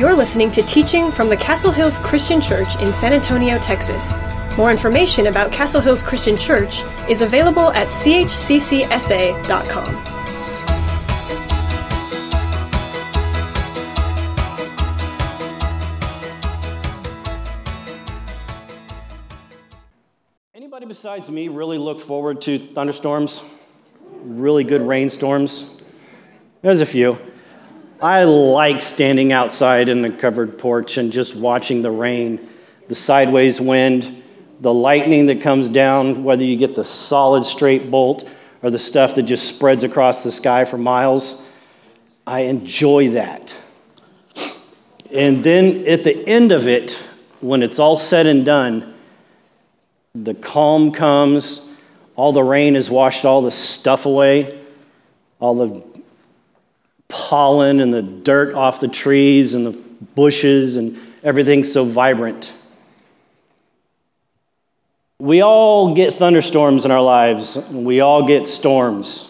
You're listening to teaching from the Castle Hills Christian Church in San Antonio, Texas. More information about Castle Hills Christian Church is available at chccsa.com. Anybody besides me really look forward to thunderstorms? Really good rainstorms? There's a few. I like standing outside in the covered porch and just watching the rain, the sideways wind, the lightning that comes down, whether you get the solid straight bolt or the stuff that just spreads across the sky for miles. I enjoy that. And then at the end of it, when it's all said and done, the calm comes, all the rain has washed all the stuff away, all the pollen and the dirt off the trees and the bushes and everything's so vibrant. We all get thunderstorms in our lives, we all get storms.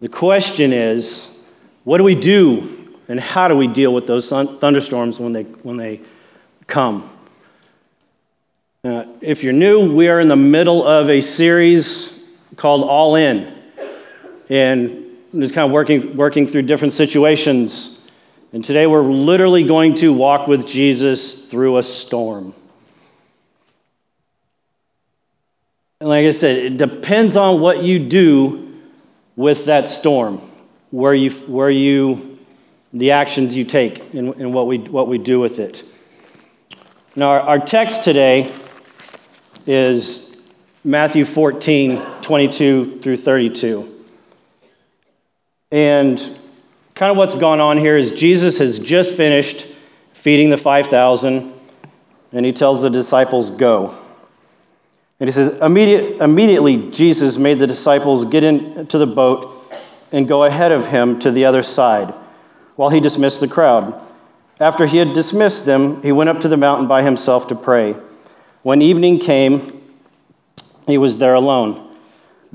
The question is, what do we do and how do we deal with those thunderstorms when they, when they come? Uh, if you're new, we are in the middle of a series called All In. And just kind of working, working through different situations. And today we're literally going to walk with Jesus through a storm. And like I said, it depends on what you do with that storm, where you, where you the actions you take and, and what, we, what we do with it. Now, our, our text today is Matthew 14, 22 through 32. And kind of what's gone on here is Jesus has just finished feeding the 5,000, and he tells the disciples, Go. And he says, Immediate, Immediately, Jesus made the disciples get into the boat and go ahead of him to the other side while he dismissed the crowd. After he had dismissed them, he went up to the mountain by himself to pray. When evening came, he was there alone.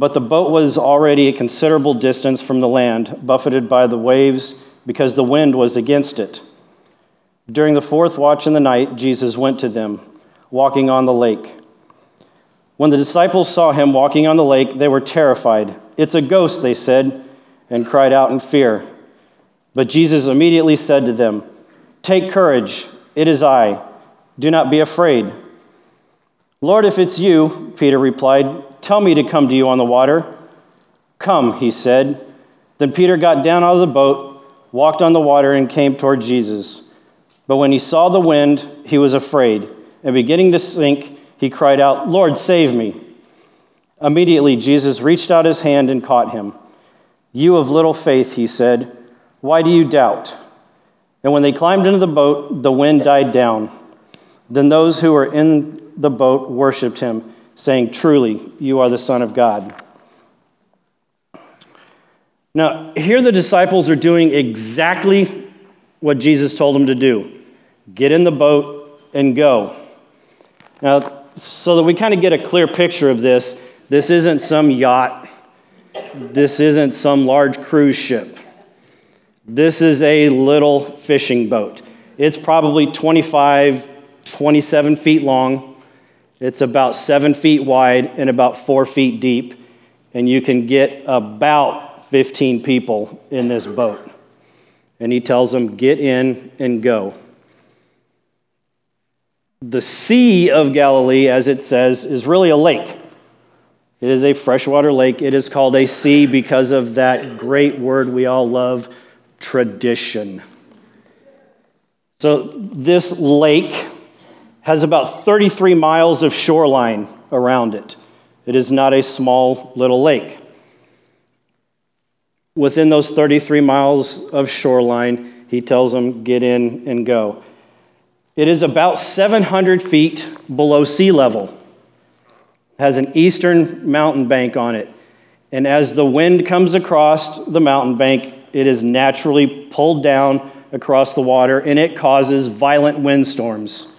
But the boat was already a considerable distance from the land, buffeted by the waves because the wind was against it. During the fourth watch in the night, Jesus went to them, walking on the lake. When the disciples saw him walking on the lake, they were terrified. It's a ghost, they said, and cried out in fear. But Jesus immediately said to them, Take courage, it is I. Do not be afraid. Lord, if it's you, Peter replied, Tell me to come to you on the water. Come, he said. Then Peter got down out of the boat, walked on the water, and came toward Jesus. But when he saw the wind, he was afraid, and beginning to sink, he cried out, Lord, save me. Immediately, Jesus reached out his hand and caught him. You of little faith, he said, why do you doubt? And when they climbed into the boat, the wind died down. Then those who were in the boat worshiped him saying, Truly, you are the Son of God. Now, here the disciples are doing exactly what Jesus told them to do get in the boat and go. Now, so that we kind of get a clear picture of this, this isn't some yacht, this isn't some large cruise ship. This is a little fishing boat. It's probably 25, 27 feet long it's about seven feet wide and about four feet deep, and you can get about 15 people in this boat. And he tells them, Get in and go. The Sea of Galilee, as it says, is really a lake. It is a freshwater lake. It is called a sea because of that great word we all love, tradition. So, this lake has about 33 miles of shoreline around it. It is not a small little lake. Within those 33 miles of shoreline, he tells them, get in and go. It is about 700 feet below sea level. Has an eastern mountain bank on it. And as the wind comes across the mountain bank, it is naturally pulled down across the water and it causes violent windstorms.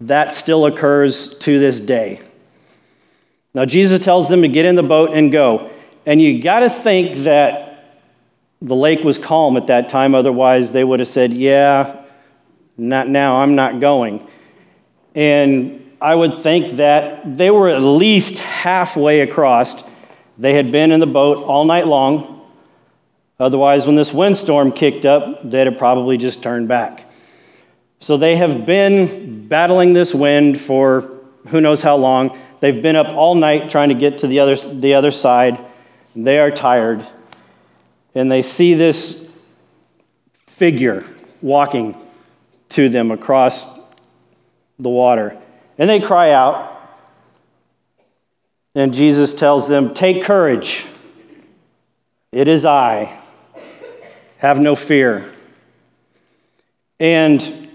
That still occurs to this day. Now, Jesus tells them to get in the boat and go. And you got to think that the lake was calm at that time. Otherwise, they would have said, Yeah, not now, I'm not going. And I would think that they were at least halfway across. They had been in the boat all night long. Otherwise, when this windstorm kicked up, they'd have probably just turned back. So they have been battling this wind for who knows how long. They've been up all night trying to get to the other, the other side. They are tired. And they see this figure walking to them across the water. And they cry out. And Jesus tells them, Take courage. It is I. Have no fear. And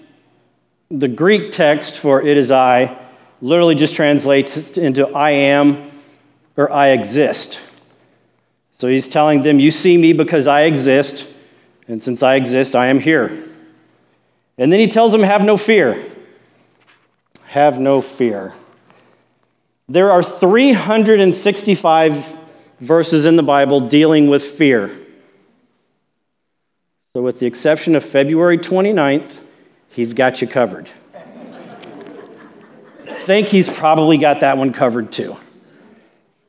the Greek text for it is I literally just translates into I am or I exist. So he's telling them, You see me because I exist, and since I exist, I am here. And then he tells them, Have no fear. Have no fear. There are 365 verses in the Bible dealing with fear. So, with the exception of February 29th, he's got you covered. think he's probably got that one covered too.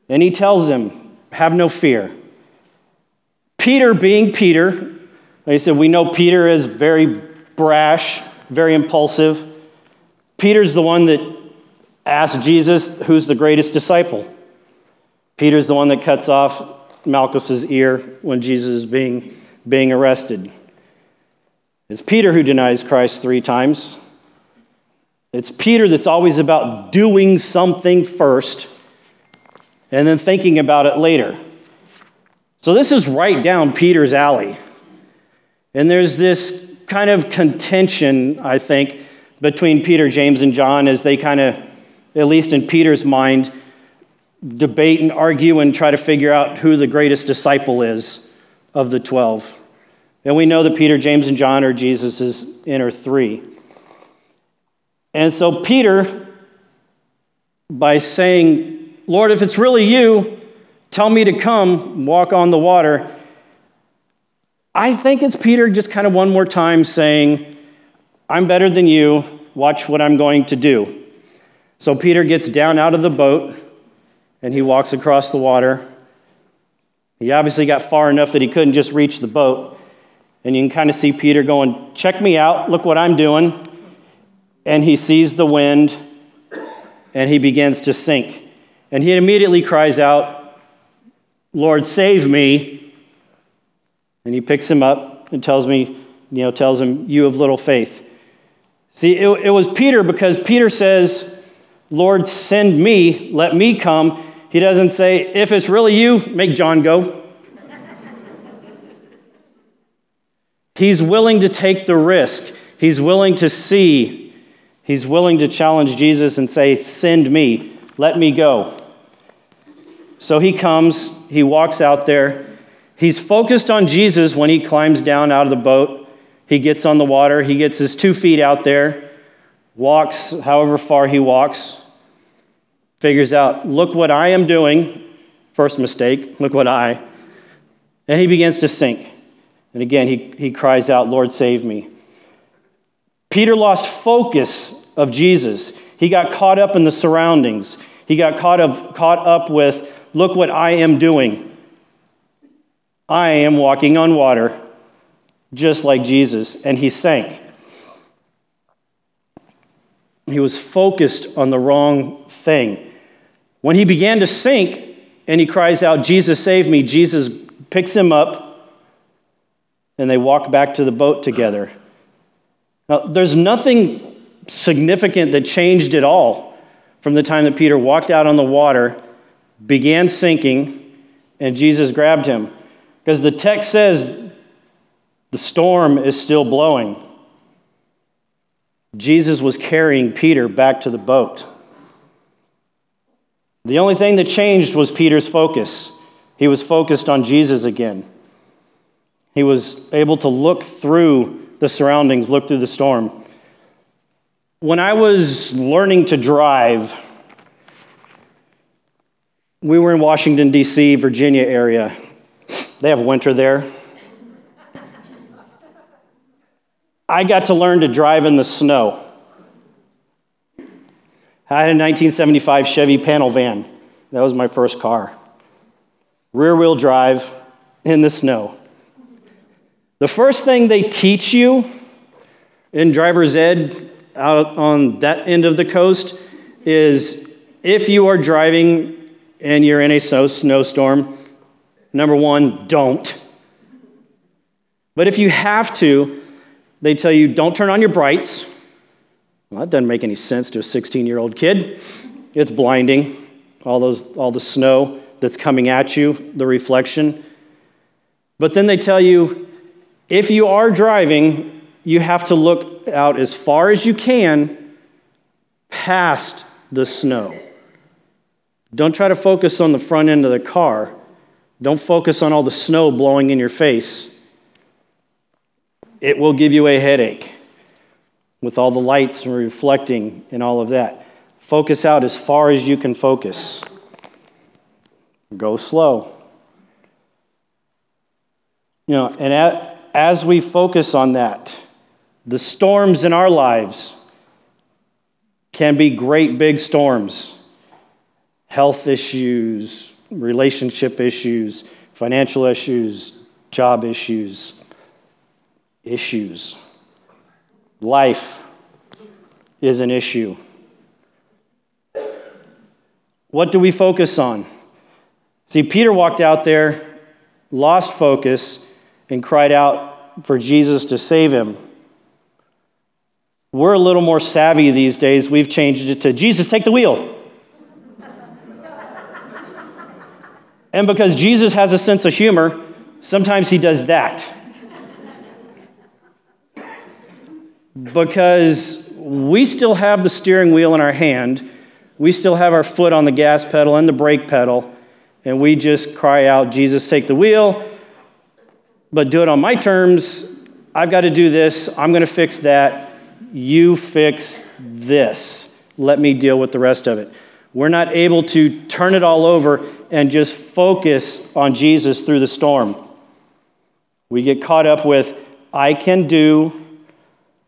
And he tells them, Have no fear. Peter, being Peter, like I said, we know Peter is very brash, very impulsive. Peter's the one that asked Jesus, Who's the greatest disciple? Peter's the one that cuts off Malchus's ear when Jesus is being being arrested. It's Peter who denies Christ three times. It's Peter that's always about doing something first and then thinking about it later. So this is right down Peter's alley. And there's this kind of contention, I think, between Peter, James, and John as they kind of, at least in Peter's mind, debate and argue and try to figure out who the greatest disciple is of the 12. And we know that Peter, James, and John are Jesus' inner three. And so Peter, by saying, Lord, if it's really you, tell me to come walk on the water. I think it's Peter just kind of one more time saying, I'm better than you. Watch what I'm going to do. So Peter gets down out of the boat and he walks across the water. He obviously got far enough that he couldn't just reach the boat. And you can kind of see Peter going, Check me out, look what I'm doing. And he sees the wind and he begins to sink. And he immediately cries out, Lord, save me. And he picks him up and tells me, you know, tells him, You have little faith. See, it, it was Peter because Peter says, Lord, send me, let me come. He doesn't say, If it's really you, make John go. He's willing to take the risk. He's willing to see. He's willing to challenge Jesus and say, Send me, let me go. So he comes, he walks out there. He's focused on Jesus when he climbs down out of the boat. He gets on the water, he gets his two feet out there, walks however far he walks, figures out, Look what I am doing. First mistake, look what I. And he begins to sink. And again, he, he cries out, Lord, save me. Peter lost focus of Jesus. He got caught up in the surroundings. He got caught up, caught up with, look what I am doing. I am walking on water, just like Jesus. And he sank. He was focused on the wrong thing. When he began to sink and he cries out, Jesus, save me, Jesus picks him up and they walk back to the boat together. Now, there's nothing significant that changed at all from the time that Peter walked out on the water, began sinking, and Jesus grabbed him. Because the text says the storm is still blowing. Jesus was carrying Peter back to the boat. The only thing that changed was Peter's focus. He was focused on Jesus again. He was able to look through the surroundings, look through the storm. When I was learning to drive, we were in Washington, D.C., Virginia area. They have winter there. I got to learn to drive in the snow. I had a 1975 Chevy panel van. That was my first car. Rear wheel drive in the snow. The first thing they teach you in driver's ed out on that end of the coast is if you are driving and you're in a snowstorm, number one, don't. But if you have to, they tell you don't turn on your brights. Well, that doesn't make any sense to a 16 year old kid. It's blinding, all, those, all the snow that's coming at you, the reflection. But then they tell you if you are driving, you have to look out as far as you can past the snow. Don't try to focus on the front end of the car. Don't focus on all the snow blowing in your face. It will give you a headache with all the lights and reflecting and all of that. Focus out as far as you can focus. Go slow. You know, and as we focus on that, the storms in our lives can be great big storms health issues, relationship issues, financial issues, job issues, issues. Life is an issue. What do we focus on? See, Peter walked out there, lost focus, and cried out for Jesus to save him. We're a little more savvy these days. We've changed it to Jesus, take the wheel. And because Jesus has a sense of humor, sometimes he does that. because we still have the steering wheel in our hand, we still have our foot on the gas pedal and the brake pedal, and we just cry out, Jesus, take the wheel, but do it on my terms. I've got to do this. I'm going to fix that. You fix this. Let me deal with the rest of it. We're not able to turn it all over and just focus on Jesus through the storm. We get caught up with, I can do,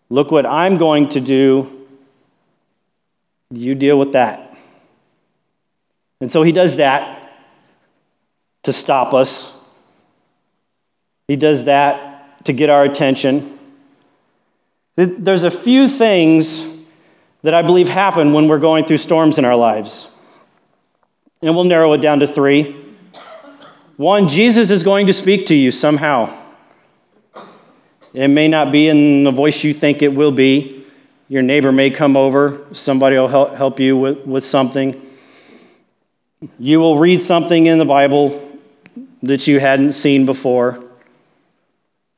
look what I'm going to do. You deal with that. And so he does that to stop us. He does that to get our attention. There's a few things that I believe happen when we're going through storms in our lives. And we'll narrow it down to three. One, Jesus is going to speak to you somehow. It may not be in the voice you think it will be. Your neighbor may come over, somebody will help you with, with something. You will read something in the Bible that you hadn't seen before.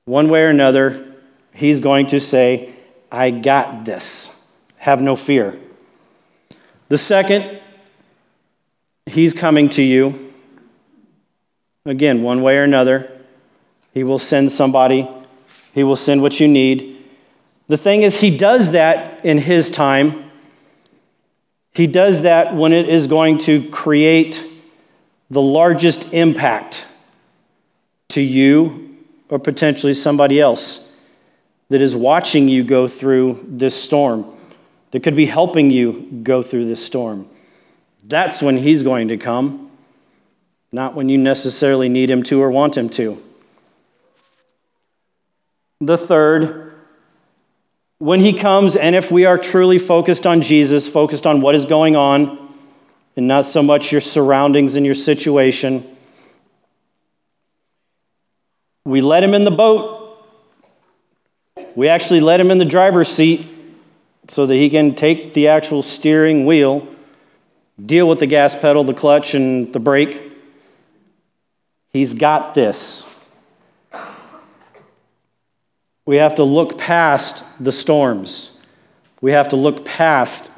One way or another, he's going to say, I got this. Have no fear. The second, he's coming to you. Again, one way or another. He will send somebody, he will send what you need. The thing is, he does that in his time. He does that when it is going to create the largest impact to you or potentially somebody else that is watching you go through this storm that could be helping you go through this storm. That's when He's going to come, not when you necessarily need Him to or want Him to. The third, when He comes, and if we are truly focused on Jesus, focused on what is going on, and not so much your surroundings and your situation, we let Him in the boat. We actually let Him in the driver's seat so that he can take the actual steering wheel, deal with the gas pedal, the clutch, and the brake. He's got this. We have to look past the storms. We have to look past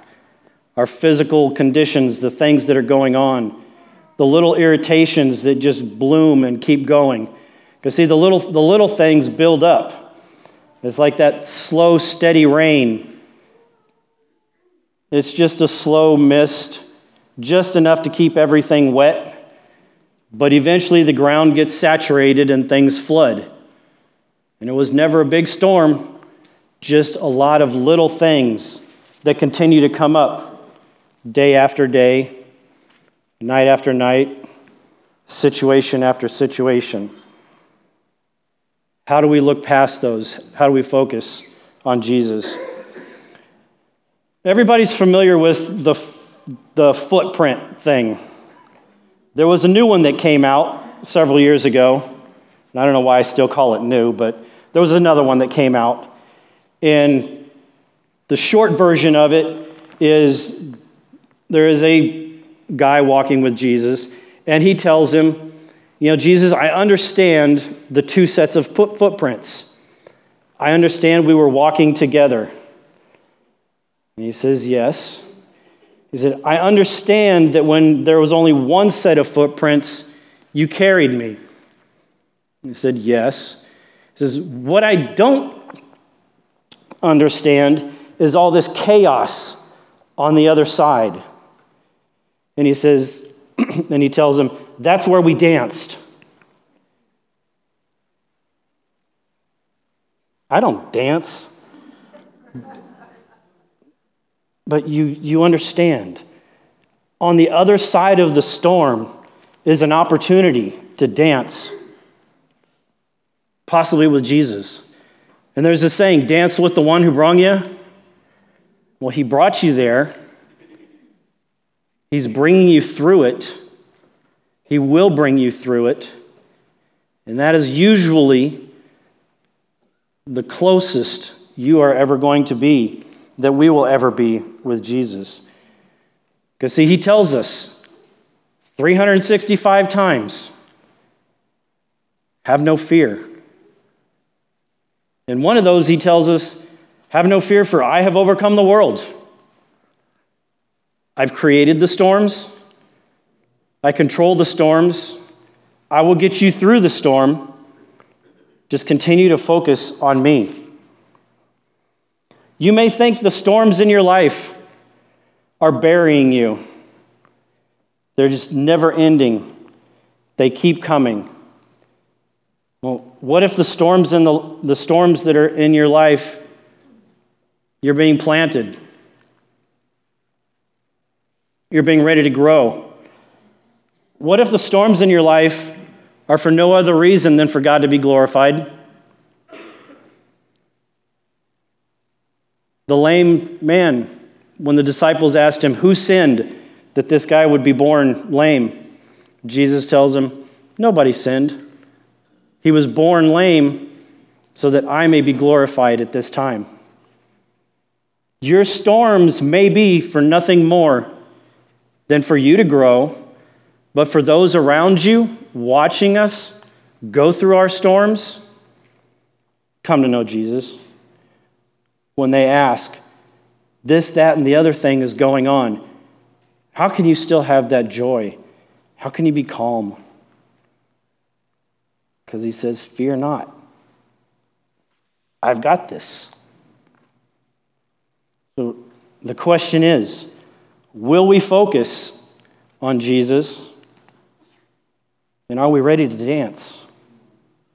our physical conditions, the things that are going on, the little irritations that just bloom and keep going. Because, see, the little, the little things build up. It's like that slow, steady rain it's just a slow mist, just enough to keep everything wet. But eventually the ground gets saturated and things flood. And it was never a big storm, just a lot of little things that continue to come up day after day, night after night, situation after situation. How do we look past those? How do we focus on Jesus? Everybody's familiar with the, the footprint thing. There was a new one that came out several years ago. I don't know why I still call it new, but there was another one that came out. And the short version of it is there is a guy walking with Jesus, and he tells him, You know, Jesus, I understand the two sets of footprints. I understand we were walking together. And he says, Yes. He said, I understand that when there was only one set of footprints, you carried me. He said, Yes. He says, What I don't understand is all this chaos on the other side. And he says, and he tells him, That's where we danced. I don't dance. But you, you understand. On the other side of the storm is an opportunity to dance, possibly with Jesus. And there's this saying dance with the one who brought you. Well, he brought you there, he's bringing you through it. He will bring you through it. And that is usually the closest you are ever going to be that we will ever be with Jesus. Because, see, he tells us 365 times have no fear. And one of those, he tells us, have no fear, for I have overcome the world. I've created the storms, I control the storms, I will get you through the storm. Just continue to focus on me. You may think the storms in your life are burying you, they're just never ending, they keep coming. Well, what if the storms in the, the storms that are in your life, you're being planted? You're being ready to grow. What if the storms in your life are for no other reason than for God to be glorified? The lame man, when the disciples asked him, Who sinned that this guy would be born lame? Jesus tells him, Nobody sinned. He was born lame so that I may be glorified at this time. Your storms may be for nothing more than for you to grow, but for those around you watching us go through our storms, come to know Jesus when they ask, this, that, and the other thing is going on. How can you still have that joy? How can you be calm? Because he says, Fear not. I've got this. So the question is will we focus on Jesus? And are we ready to dance?